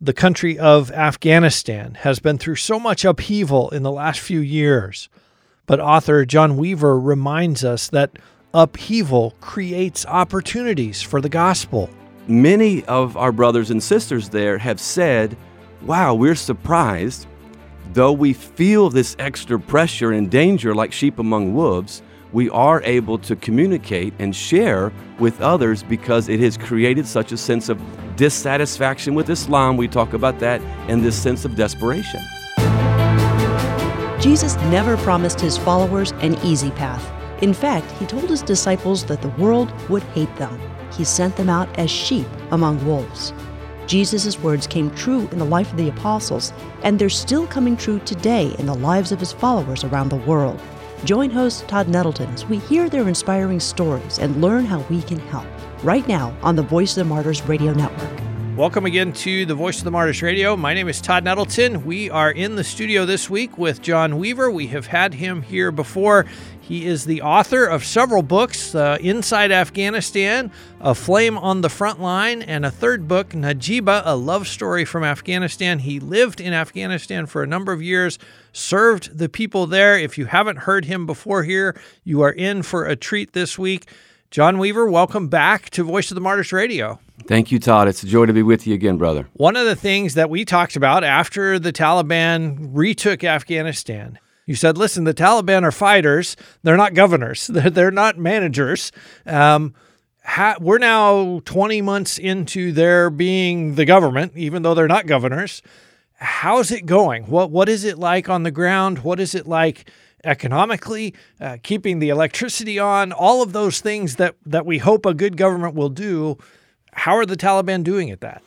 The country of Afghanistan has been through so much upheaval in the last few years. But author John Weaver reminds us that upheaval creates opportunities for the gospel. Many of our brothers and sisters there have said, Wow, we're surprised. Though we feel this extra pressure and danger like sheep among wolves, we are able to communicate and share with others because it has created such a sense of dissatisfaction with Islam. We talk about that and this sense of desperation. Jesus never promised his followers an easy path. In fact, he told his disciples that the world would hate them. He sent them out as sheep among wolves. Jesus' words came true in the life of the apostles, and they're still coming true today in the lives of his followers around the world. Join host Todd Nettleton as we hear their inspiring stories and learn how we can help. Right now on the Voice of the Martyrs Radio Network. Welcome again to the Voice of the Martyrs Radio. My name is Todd Nettleton. We are in the studio this week with John Weaver. We have had him here before. He is the author of several books uh, Inside Afghanistan, A Flame on the Front Line, and a third book, Najiba, a love story from Afghanistan. He lived in Afghanistan for a number of years, served the people there. If you haven't heard him before here, you are in for a treat this week. John Weaver, welcome back to Voice of the Martyrs Radio. Thank you, Todd. It's a joy to be with you again, brother. One of the things that we talked about after the Taliban retook Afghanistan, you said, listen, the Taliban are fighters. They're not governors, they're, they're not managers. Um, ha- we're now 20 months into their being the government, even though they're not governors. How's it going? What, what is it like on the ground? What is it like? Economically, uh, keeping the electricity on, all of those things that, that we hope a good government will do. How are the Taliban doing at that?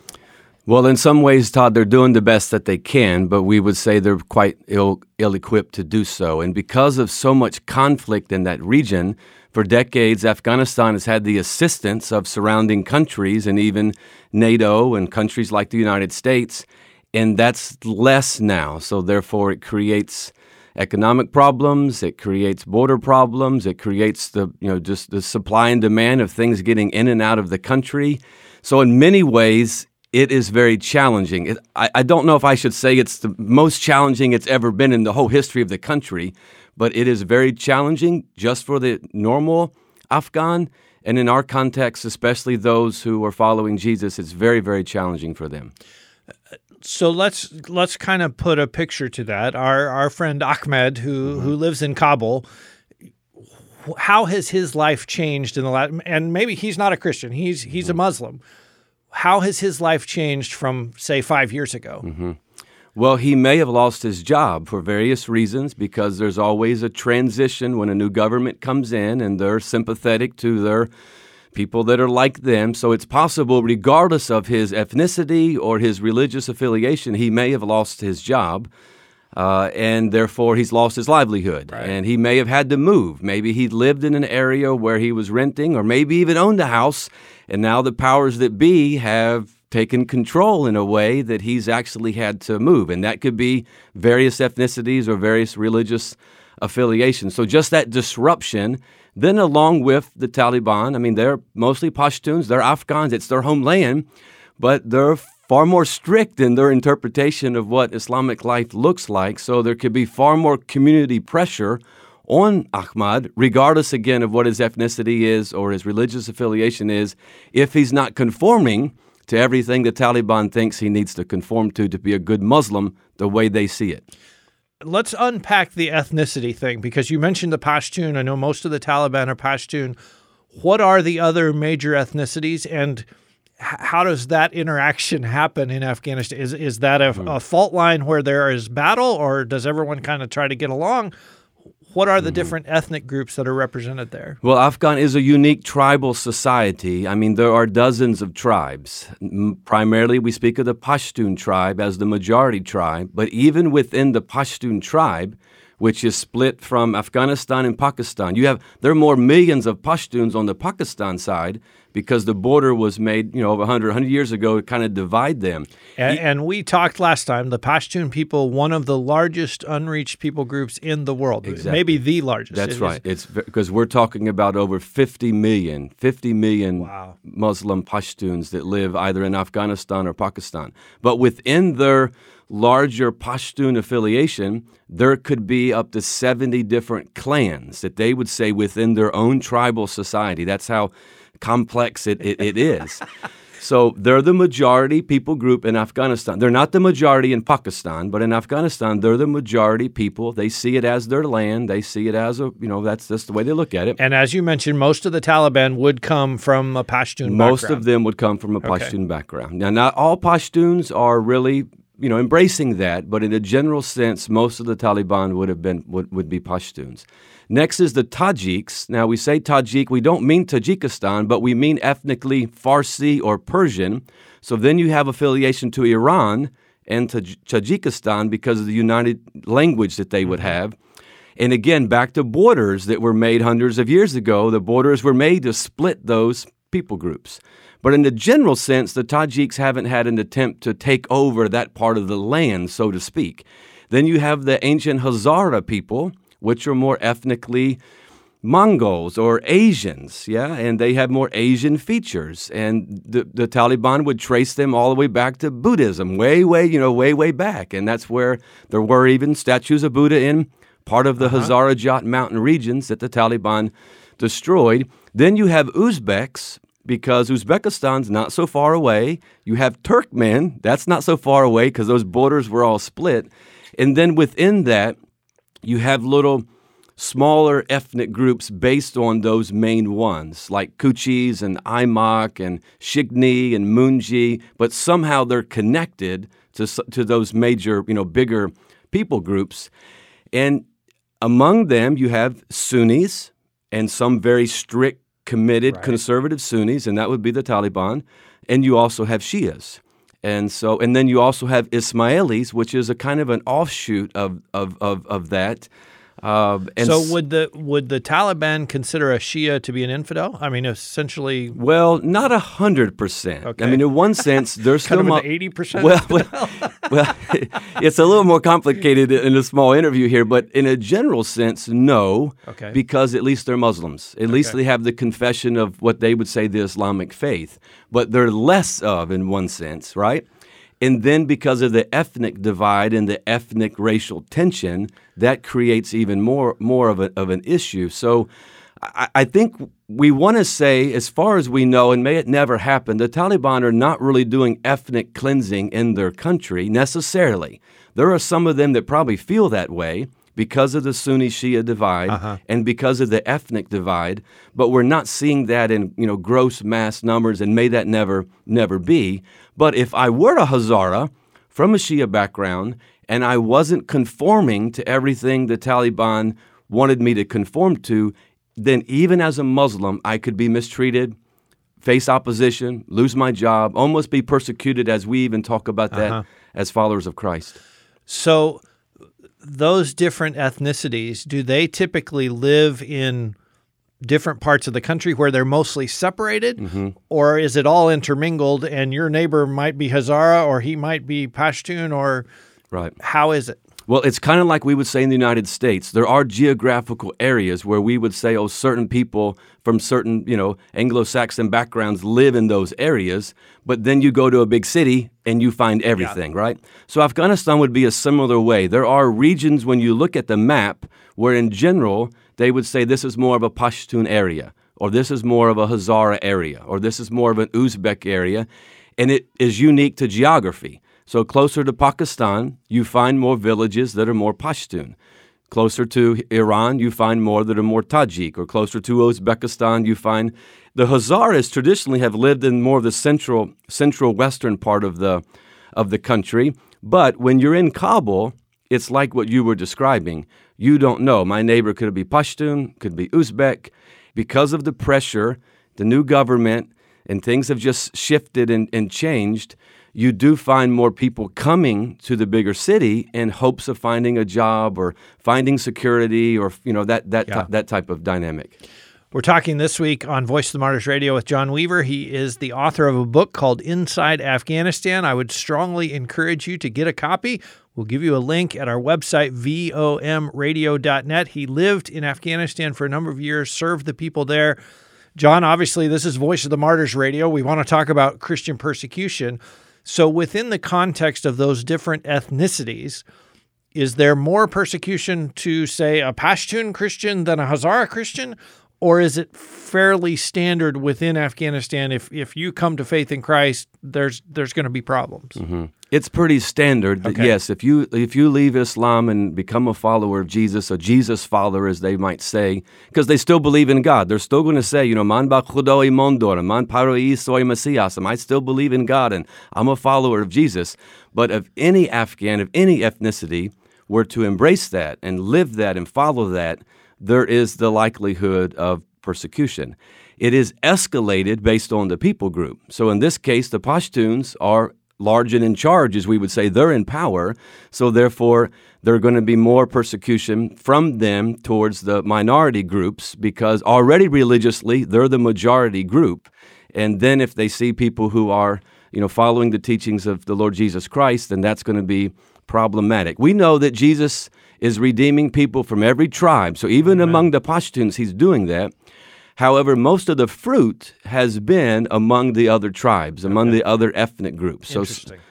Well, in some ways, Todd, they're doing the best that they can, but we would say they're quite ill equipped to do so. And because of so much conflict in that region, for decades, Afghanistan has had the assistance of surrounding countries and even NATO and countries like the United States, and that's less now. So therefore, it creates economic problems, it creates border problems, it creates the you know just the supply and demand of things getting in and out of the country. So in many ways, it is very challenging. It, I, I don't know if I should say it's the most challenging it's ever been in the whole history of the country, but it is very challenging just for the normal Afghan. And in our context, especially those who are following Jesus, it's very, very challenging for them uh, so let's let's kind of put a picture to that. Our our friend Ahmed, who mm-hmm. who lives in Kabul, how has his life changed in the last? And maybe he's not a Christian; he's he's mm-hmm. a Muslim. How has his life changed from say five years ago? Mm-hmm. Well, he may have lost his job for various reasons because there's always a transition when a new government comes in and they're sympathetic to their people that are like them. So it's possible, regardless of his ethnicity or his religious affiliation, he may have lost his job. Uh, and therefore, he's lost his livelihood. Right. And he may have had to move. Maybe he lived in an area where he was renting, or maybe even owned a house. And now the powers that be have taken control in a way that he's actually had to move. And that could be various ethnicities or various religious affiliations. So just that disruption then, along with the Taliban, I mean, they're mostly Pashtuns, they're Afghans, it's their homeland, but they're far more strict in their interpretation of what Islamic life looks like. So, there could be far more community pressure on Ahmad, regardless again of what his ethnicity is or his religious affiliation is, if he's not conforming to everything the Taliban thinks he needs to conform to to be a good Muslim the way they see it. Let's unpack the ethnicity thing because you mentioned the Pashtun. I know most of the Taliban are Pashtun. What are the other major ethnicities and how does that interaction happen in Afghanistan? Is is that a, mm-hmm. a, fault line where there is battle, or does everyone kind of try to get along? What are the mm-hmm. different ethnic groups that are represented there? Well, Afghan is a unique tribal society. I mean, there are dozens of tribes. Primarily, we speak of the Pashtun tribe as the majority tribe, but even within the Pashtun tribe, which is split from Afghanistan and Pakistan. You have there are more millions of Pashtuns on the Pakistan side because the border was made, you know, over 100, 100 years ago to kind of divide them. And, and, we talked last time, the Pashtun people, one of the largest unreached people groups in the world, exactly. maybe the largest. That's it right. Is. It's because we're talking about over 50 million, 50 million wow. Muslim Pashtuns that live either in Afghanistan or Pakistan. But within their larger Pashtun affiliation, there could be up to 70 different clans that they would say within their own tribal society. That's how complex it, it, it is. So they're the majority people group in Afghanistan. They're not the majority in Pakistan, but in Afghanistan, they're the majority people. They see it as their land. They see it as a, you know, that's just the way they look at it. And as you mentioned, most of the Taliban would come from a Pashtun most background. of them would come from a Pashtun okay. background. Now, not all Pashtuns are really you know, embracing that, but in a general sense, most of the Taliban would have been would, would be Pashtuns. Next is the Tajiks. Now, we say Tajik, we don't mean Tajikistan, but we mean ethnically Farsi or Persian. So then you have affiliation to Iran and to Tajikistan because of the united language that they would mm-hmm. have. And again, back to borders that were made hundreds of years ago, the borders were made to split those people groups. But in the general sense, the Tajiks haven't had an attempt to take over that part of the land, so to speak. Then you have the ancient Hazara people, which are more ethnically Mongols or Asians, yeah, and they have more Asian features. And the, the Taliban would trace them all the way back to Buddhism, way, way, you know, way, way back. And that's where there were even statues of Buddha in part of the uh-huh. Hazarajat mountain regions that the Taliban destroyed. Then you have Uzbeks, because Uzbekistan's not so far away. You have Turkmen, that's not so far away because those borders were all split. And then within that, you have little smaller ethnic groups based on those main ones, like Kuchis and Aimak and Shigni and Munji, but somehow they're connected to, to those major, you know, bigger people groups. And among them, you have Sunnis and some very strict, committed, right. conservative Sunnis, and that would be the Taliban. And you also have Shias. And so, and then you also have Ismailis, which is a kind of an offshoot of of of, of that. Uh, so would the would the Taliban consider a Shia to be an infidel? I mean, essentially. Well, not a hundred percent. I mean, in one sense, there's kind still eighty percent. Well, well, well, it's a little more complicated in a small interview here, but in a general sense, no. Okay. Because at least they're Muslims. At okay. least they have the confession of what they would say the Islamic faith, but they're less of in one sense, right? And then because of the ethnic divide and the ethnic racial tension, that creates even more more of, a, of an issue. So I, I think we want to say, as far as we know, and may it never happen, the Taliban are not really doing ethnic cleansing in their country necessarily. There are some of them that probably feel that way because of the Sunni Shia divide uh-huh. and because of the ethnic divide, but we're not seeing that in you know gross mass numbers, and may that never never be. But if I were a Hazara from a Shia background and I wasn't conforming to everything the Taliban wanted me to conform to, then even as a Muslim, I could be mistreated, face opposition, lose my job, almost be persecuted, as we even talk about that uh-huh. as followers of Christ. So, those different ethnicities, do they typically live in different parts of the country where they're mostly separated, mm-hmm. or is it all intermingled and your neighbor might be Hazara or he might be Pashtun or right? How is it? Well, it's kind of like we would say in the United States. There are geographical areas where we would say, oh, certain people from certain, you know, Anglo-Saxon backgrounds live in those areas, but then you go to a big city and you find everything, yeah. right? So Afghanistan would be a similar way. There are regions when you look at the map where in general they would say this is more of a Pashtun area, or this is more of a Hazara area, or this is more of an Uzbek area, and it is unique to geography. So closer to Pakistan, you find more villages that are more Pashtun. Closer to Iran, you find more that are more Tajik, or closer to Uzbekistan, you find the Hazaras traditionally have lived in more of the central central western part of the of the country. But when you're in Kabul, it's like what you were describing. You don't know. My neighbor could be Pashtun, could be Uzbek. Because of the pressure, the new government, and things have just shifted and, and changed. You do find more people coming to the bigger city in hopes of finding a job or finding security or you know that that Yeah. that type of dynamic. We're talking this week on Voice of the Martyrs Radio with John Weaver. He is the author of a book called Inside Afghanistan. I would strongly encourage you to get a copy. We'll give you a link at our website, vomradio.net. He lived in Afghanistan for a number of years, served the people there. John, obviously, this is Voice of the Martyrs Radio. We want to talk about Christian persecution. So, within the context of those different ethnicities, is there more persecution to, say, a Pashtun Christian than a Hazara Christian? Or is it fairly standard within Afghanistan? If, if you come to faith in Christ, there's there's going to be problems. Mm-hmm. It's pretty standard that Okay. yes, if you if you leave Islam and become a follower of Jesus, a Jesus follower, as they might say, because they still believe in God, they're still going to say, you know, man ba khudoi mondor, man paroi soy messias. I still believe in God and I'm a follower of Jesus. But if any Afghan of any ethnicity were to embrace that and live that and follow that, there is the likelihood of persecution. It is escalated based on the people group. So in this case, the Pashtuns are large and in charge, as we would say. They're in power. So therefore, there are going to be more persecution from them towards the minority groups because already religiously, they're the majority group. And then if they see people who are, you know, following the teachings of the Lord Jesus Christ, then that's going to be problematic. We know that Jesus is redeeming people from every tribe. So even among the Pashtuns, he's doing that. However, most of the fruit has been among the other tribes, among the other ethnic groups. So,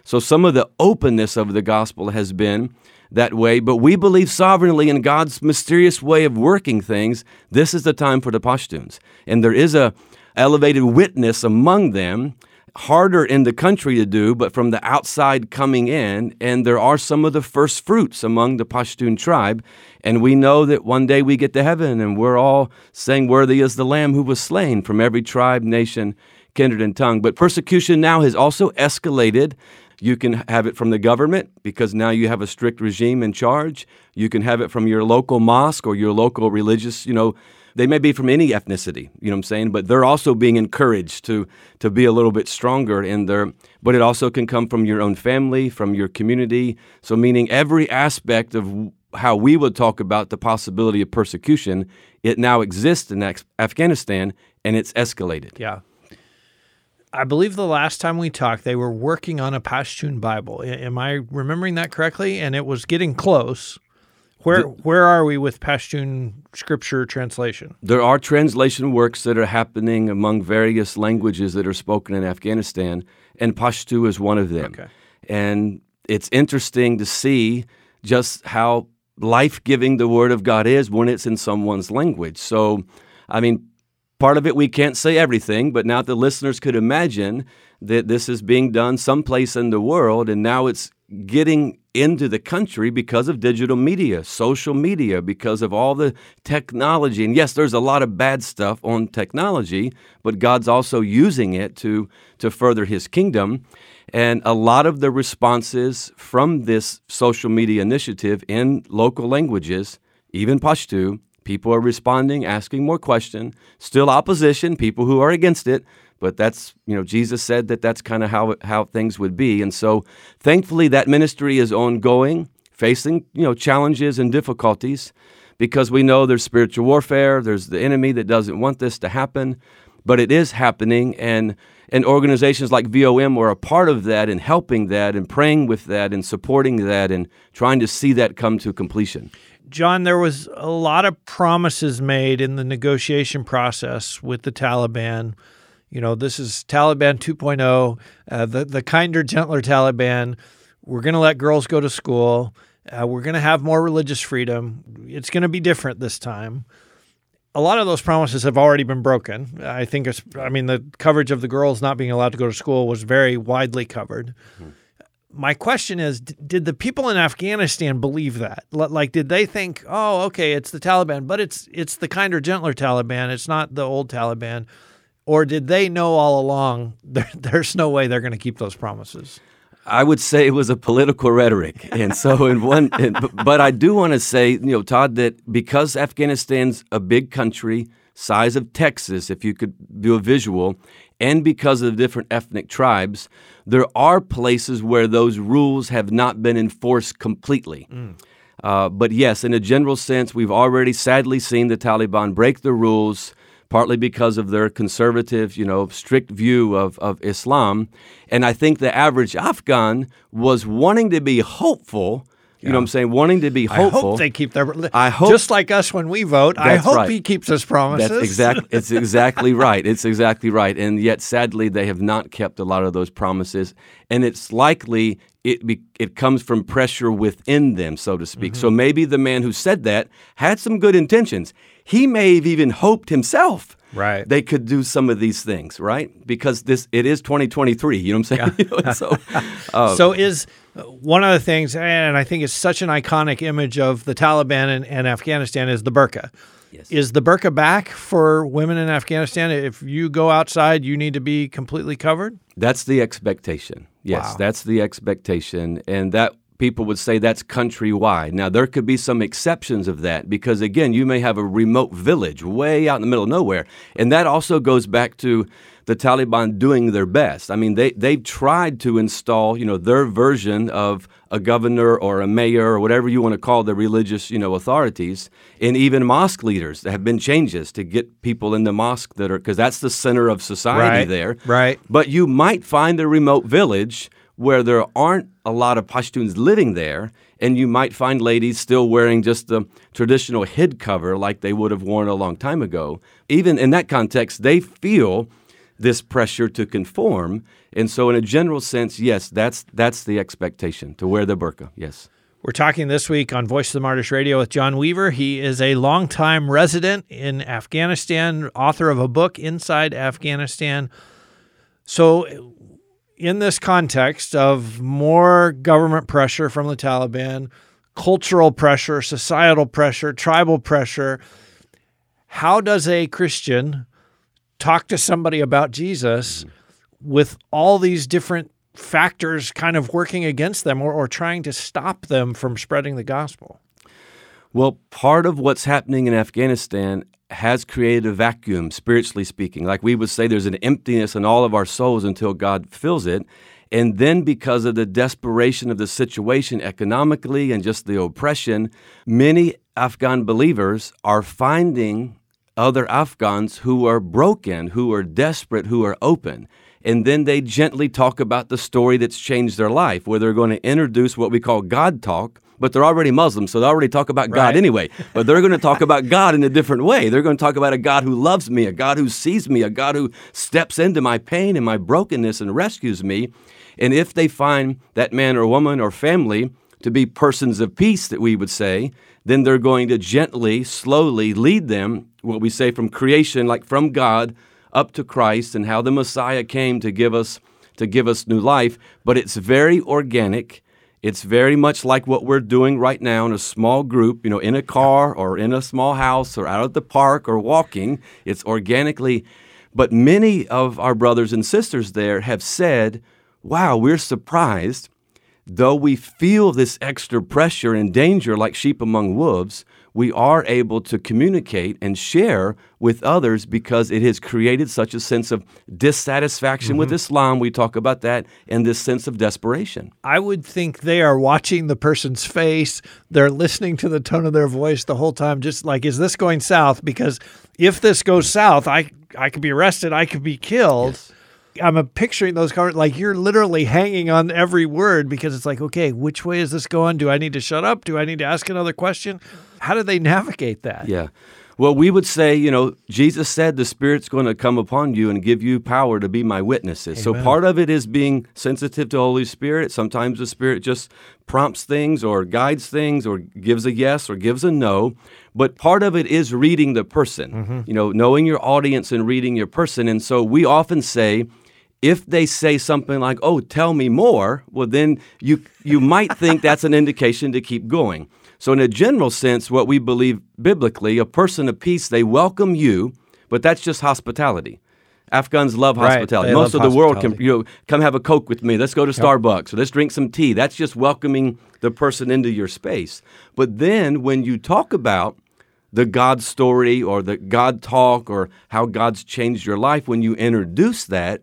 so some of the openness of the gospel has been that way, but we believe sovereignly in God's mysterious way of working things. This is the time for the Pashtuns. And there is a elevated witness among them harder in the country to do, but from the outside coming in. And there are some of the first fruits among the Pashtun tribe. And we know that one day we get to heaven and we're all saying, Worthy is the Lamb who was slain from every tribe, nation, kindred, and tongue. But persecution now has also escalated. You can have it from the government because now you have a strict regime in charge. You can have it from your local mosque or your local religious, you know, they may be from any ethnicity, you know what I'm saying? But they're also being encouraged to to be a little bit stronger in their but it also can come from your own family, from your community. So meaning every aspect of how we would talk about the possibility of persecution, it now exists in Afghanistan and it's escalated. Yeah. I believe the last time we talked, they were working on a Pashtun Bible. Am I remembering that correctly? And it was getting close. Where where are we with Pashtun scripture translation? There are translation works that are happening among various languages that are spoken in Afghanistan, and Pashto is one of them. Okay. And it's interesting to see just how life giving the Word of God is when it's in someone's language. So, I mean, part of it we can't say everything, but now the listeners could imagine that this is being done someplace in the world, and now it's getting into the country because of digital media, social media, because of all the technology. And yes, there's a lot of bad stuff on technology, but God's also using it to to further his kingdom. And a lot of the responses from this social media initiative in local languages, even Pashto, people are responding, asking more questions, still opposition, people who are against it, but that's you know Jesus said that that's kind of how how things would be, and so thankfully that ministry is ongoing, facing you know challenges and difficulties, because we know there's spiritual warfare, there's the enemy that doesn't want this to happen, but it is happening, and and organizations like VOM are a part of that and helping that and praying with that and supporting that and trying to see that come to completion. John, there was a lot of promises made in the negotiation process with the Taliban. You know, this is Taliban 2.0, uh, the the kinder, gentler Taliban. We're going to let girls go to school. Uh, we're going to have more religious freedom. It's going to be different this time. A lot of those promises have already been broken. I think, it's, I mean, the coverage of the girls not being allowed to go to school was very widely covered. My question is d- Did the people in Afghanistan believe that? L- Like, did they think, oh, okay, it's the Taliban, but it's, it's the kinder, gentler Taliban, it's not the old Taliban? Or did they know all along there, there's no way they're going to keep those promises? I would say it was a political rhetoric, and so in one. and- but- I do want to say, you know, Todd, that because Afghanistan's a big country, size of Texas, if you could do a visual, and because of the different ethnic tribes, there are places where those rules have not been enforced completely. Uh, but yes, in a general sense, we've already sadly seen the Taliban break the rules, partly because of their conservative, you know, strict view of, of Islam. And I think the average Afghan was wanting to be hopeful. You know what I'm saying? Wanting to be I hopeful. hope they keep their. I hope- just like us when we vote. I hope right. he keeps his promises. That's exactly it's exactly right. It's exactly right. And yet sadly they have not kept a lot of those promises and it's likely it be, it comes from pressure within them so to speak. Mm-hmm. So maybe the man who said that had some good intentions. He may have even hoped himself Right. they could do some of these things, right? Because this it is 2023, you know what I'm saying? And so uh, so is uh, one of the things, and I think it's such an iconic image of the Taliban and, and Afghanistan is the burqa. Yes. Is the burqa back for women in Afghanistan? If you go outside, you need to be completely covered. That's the expectation. Yes, Wow. that's the expectation. And that people would say that's countrywide. Now, there could be some exceptions of that because, again, you may have a remote village way out in the middle of nowhere. And that also goes back to the Taliban doing their best. I mean, they, they've tried to install, you know, their version of a governor or a mayor or whatever you want to call the religious, you know, authorities, and even mosque leaders. There have been changes to get people in the mosque that are, because that's the center of society Right, there. right. But you might find a remote village where there aren't a lot of Pashtuns living there, and you might find ladies still wearing just the traditional head cover like they would have worn a long time ago. Even in that context, they feel this pressure to conform. And so, in a general sense, yes, that's, that's the expectation to wear the burqa. Yes. We're talking this week on Voice of the Martyrs Radio with John Weaver. He is a longtime resident in Afghanistan, author of a book, Inside Afghanistan. So, in this context of more government pressure from the Taliban, cultural pressure, societal pressure, tribal pressure, how does a Christian talk to somebody about Jesus with all these different factors kind of working against them or, or trying to stop them from spreading the gospel? Well, part of what's happening in Afghanistan has created a vacuum, spiritually speaking. Like we would say, there's an emptiness in all of our souls until God fills it. And then, because of the desperation of the situation economically and just the oppression, many Afghan believers are finding other Afghans who are broken, who are desperate, who are open. And then they gently talk about the story that's changed their life, where they're going to introduce what we call God talk, but they're already Muslims, so they already talk about Right. God anyway. But they're going to talk about God in a different way. They're going to talk about a God who loves me, a God who sees me, a God who steps into my pain and my brokenness and rescues me. And if they find that man or woman or family to be persons of peace, that we would say, then they're going to gently, slowly lead them, what we say from creation, like from God up to Christ, and how the Messiah came to give us to give us new life. But it's very organic. It's very much like what we're doing right now in a small group, you know, in a car or in a small house or out at the park or walking. It's organically. But many of our brothers and sisters there have said, wow, we're surprised. Though we feel this extra pressure and danger like sheep among wolves, we are able to communicate and share with others because it has created such a sense of dissatisfaction with Islam. We talk about that and this sense of desperation. I would think they are watching the person's face. They're listening to the tone of their voice the whole time, just like, is this going south? Because if this goes south, I, I could be arrested, I could be killed. I'm uh, picturing those cars like you're literally hanging on every word because it's like, okay, which way is this going? Do I need to shut up? Do I need to ask another question? How do they navigate that? Yeah. Well, we would say, you know, Jesus said the Spirit's going to come upon you and give you power to be my witnesses. So part of it is being sensitive to Holy Spirit. Sometimes the Spirit just prompts things or guides things or gives a yes or gives a no. But part of it is reading the person, mm-hmm. you know, knowing your audience and reading your person. And so we often say, if they say something like, "Oh, tell me more," well, then you you might think that's an indication to keep going. So, in a general sense, what we believe biblically, a person of peace, they welcome you, but that's just hospitality. Afghans love Right, hospitality. they Most love of the world can, you know, come have a Coke with me. Let's go to Starbucks or let's drink some tea. That's just welcoming the person into your space. But then when you talk about the God story or the God talk or how God's changed your life, when you introduce that,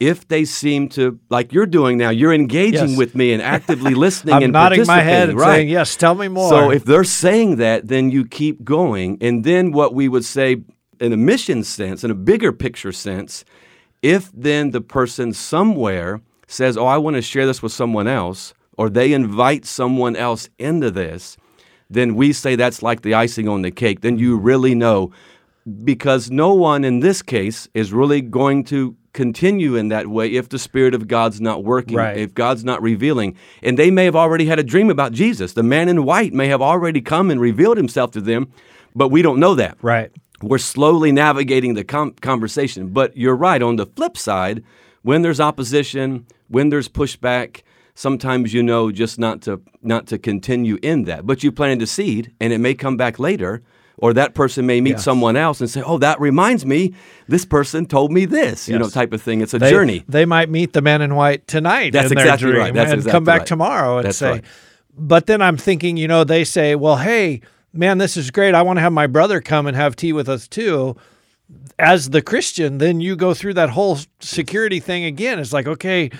if they seem to like you're doing now, you're engaging Yes. with me and actively listening I'm and nodding my head and right? saying, "Yes, tell me more." So if they're saying that, then you keep going. And then what we would say in a mission sense, in a bigger picture sense, if then the person somewhere says, Oh, I want to share this with someone else, or they invite someone else into this, then we say that's like the icing on the cake. Then you really know because no one in this case is really going to continue in that way if the Spirit of God's not working, Right. if God's not revealing. And they may have already had a dream about Jesus. The man in white may have already come and revealed himself to them, but we don't know that. right. We're slowly navigating the com- conversation. But you're right. On the flip side, when there's opposition, when there's pushback, sometimes you know just not to not to continue in that. But you planted a seed, and it may come back later, or that person may meet Yes. someone else and say, "Oh, that reminds me, this person told me this," you know, type of thing. It's a They, journey. They might meet the man in white tonight That's exactly right. That's and exactly come back right. tomorrow and That's say. right. But then I'm thinking, you know, they say, "Well, hey, man, this is great. I want to have my brother come and have tea with us too." As the Christian, then you go through that whole security thing again. It's like, okay,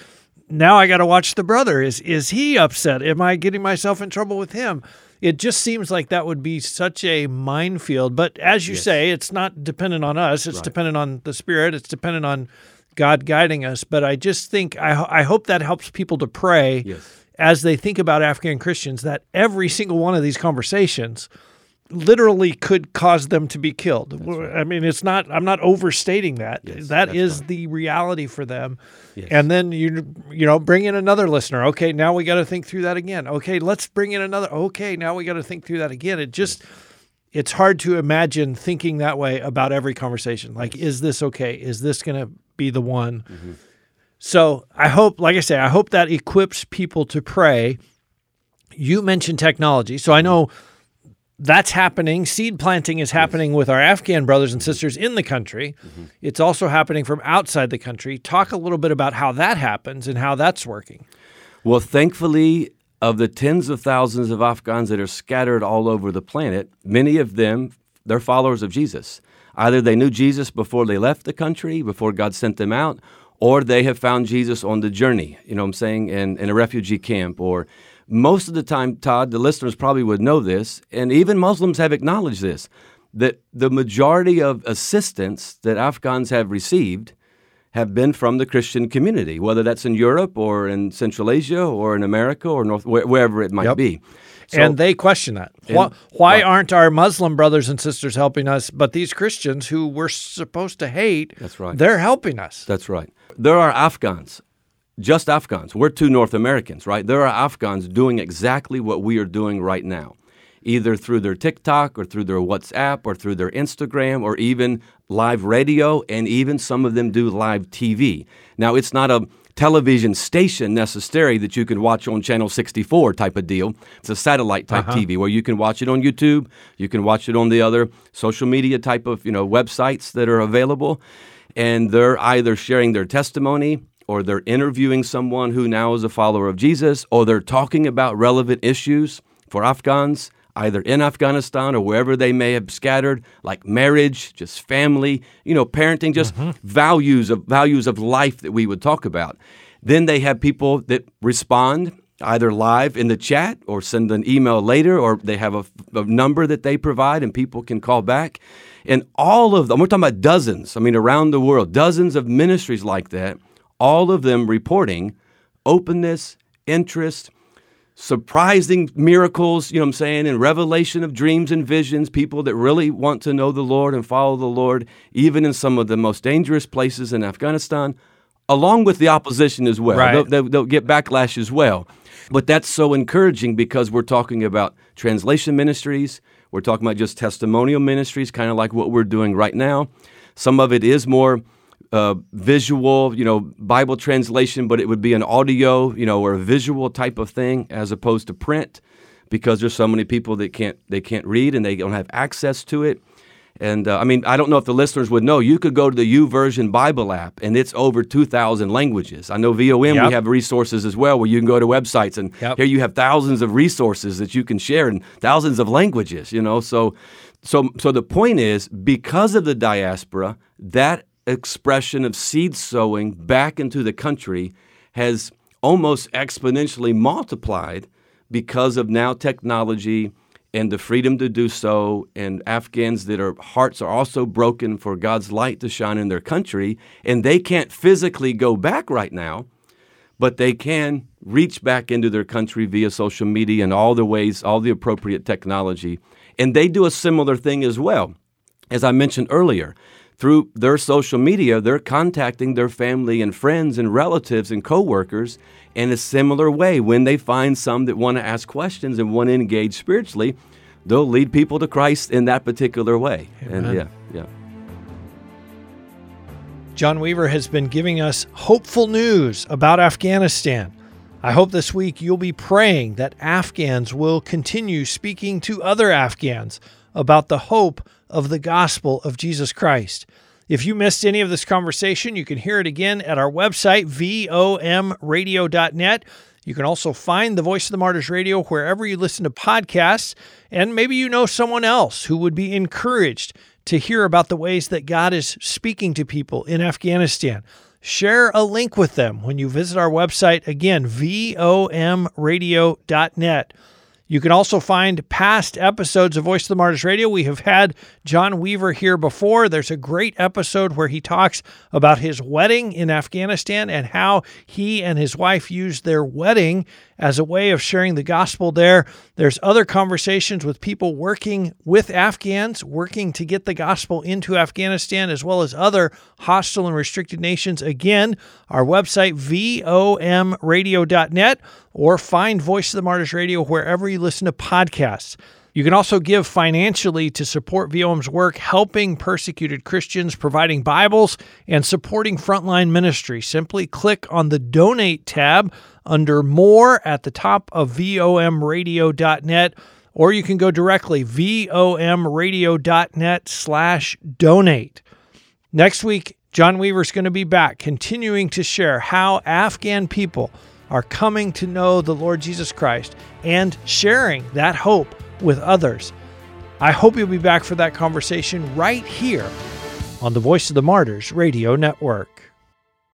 now I got to watch the brother. Is is he upset? Am I getting myself in trouble with him? It just seems like that would be such a minefield. But as you say, it's not dependent on us. It's dependent on the Spirit. It's dependent on God guiding us. But I just think I I hope that helps people to pray Yes. as they think about Afghan Christians that every single one of these conversations literally could cause them to be killed. I mean, it's not. I'm not overstating that. Yes, that's right. the reality for them. Yes. And then you you know bring in another listener. Okay, now we got to think through that again. Okay, let's bring in another. Okay, now we got to think through that again. It just it's hard to imagine thinking that way about every conversation. Like, is this okay? Is this going to be the one? Mm-hmm. So I hope, like I say, I hope that equips people to pray. You mentioned technology, so I know that's happening. Seed planting is happening with our Afghan brothers and sisters in the country. Mm-hmm. It's also happening from outside the country. Talk a little bit about how that happens and how that's working. Well, thankfully, of the tens of thousands of Afghans that are scattered all over the planet, many of them, they're followers of Jesus. Either they knew Jesus before they left the country, before God sent them out, or they have found Jesus on the journey, you know what I'm saying, in, in a refugee camp. Or most of the time, Todd, the listeners probably would know this, and even Muslims have acknowledged this, that the majority of assistance that Afghans have received have been from the Christian community, whether that's in Europe or in Central Asia or in America or North, wherever it might Yep. be. So- and they question that. Why, And- why right. aren't our Muslim brothers and sisters helping us, but these Christians who we're supposed to hate, That's right. they're helping us? That's right. There are Afghans, just Afghans. We're two North Americans, right? There are Afghans doing exactly what we are doing right now, either through their TikTok or through their WhatsApp or through their Instagram or even live radio, and even some of them do live TV. Now, it's not a television station necessary that you can watch on channel 64 type of deal. It's a satellite type uh-huh. TV where you can watch it on YouTube, you can watch it on the other social media type of, you know, websites that are available and they're either sharing their testimony or they're interviewing someone who now is a follower of Jesus or they're talking about relevant issues for Afghans either in Afghanistan or wherever they may have scattered like marriage just family you know parenting just mm-hmm. values of values of life that we would talk about then they have people that respond either live in the chat or send an email later, or they have a, a number that they provide and people can call back. And all of them, we're talking about dozens, I mean, around the world, dozens of ministries like that, all of them reporting openness, interest, surprising miracles, you know what I'm saying, and revelation of dreams and visions, people that really want to know the Lord and follow the Lord, even in some of the most dangerous places in Afghanistan, along with the opposition as well. Right. They'll, they'll, they'll get backlash as well. But that's so encouraging because we're talking about translation ministries, we're talking about just testimonial ministries, kind of like what we're doing right now. Some of it is more uh, visual, you know, Bible translation, but it would be an audio, you know, or a visual type of thing as opposed to print, because there's so many people that can't they can't read and they don't have access to it. And uh, I mean, I don't know if the listeners would know. You could go to the YouVersion Bible app, and it's over 2,000 languages. I know VOM Yep. we have resources as well, where you can go to websites, and Yep. here you have thousands of resources that you can share in thousands of languages. You know, so so so the point is because of the diaspora, that expression of seed sowing back into the country has almost exponentially multiplied because of now technology and the freedom to do so and Afghans that are hearts are also broken for God's light to shine in their country and they can't physically go back right now but they can reach back into their country via social media and all the ways all the appropriate technology. And they do a similar thing as well. As I mentioned earlier through their social media, they're contacting their family and friends and relatives and coworkers in a similar way. When they find some that want to ask questions and want to engage spiritually, they'll lead people to Christ in that particular way. Amen. And yeah, yeah. John Weaver has been giving us hopeful news about Afghanistan. I hope this week you'll be praying that Afghans will continue speaking to other Afghans about the hope of the gospel of Jesus Christ. If you missed any of this conversation, you can hear it again at our website, vomradio.net. You can also find the Voice of the Martyrs Radio wherever you listen to podcasts. And maybe you know someone else who would be encouraged to hear about the ways that God is speaking to people in Afghanistan. Share a link with them when you visit our website, again, vomradio.net. You can also find past episodes of Voice of the Martyrs Radio. We have had John Weaver here before. There's a great episode where he talks about his wedding in Afghanistan and how he and his wife used their wedding as a way of sharing the gospel there. There's other conversations with people working with Afghans, working to get the gospel into Afghanistan, as well as other hostile and restricted nations. Again, our website, vomradio.net, or find Voice of the Martyrs Radio wherever you listen to podcasts. You can also give financially to support VOM's work, helping persecuted Christians, providing Bibles, and supporting frontline ministry. Simply click on the Donate tab under More at the top of vomradio.net, or you can go directly vomradio.net slash donate. Next week, John Weaver is going to be back, continuing to share how Afghan people are coming to know the Lord Jesus Christ and sharing that hope with others. I hope you'll be back for that conversation right here on the Voice of the Martyrs Radio Network.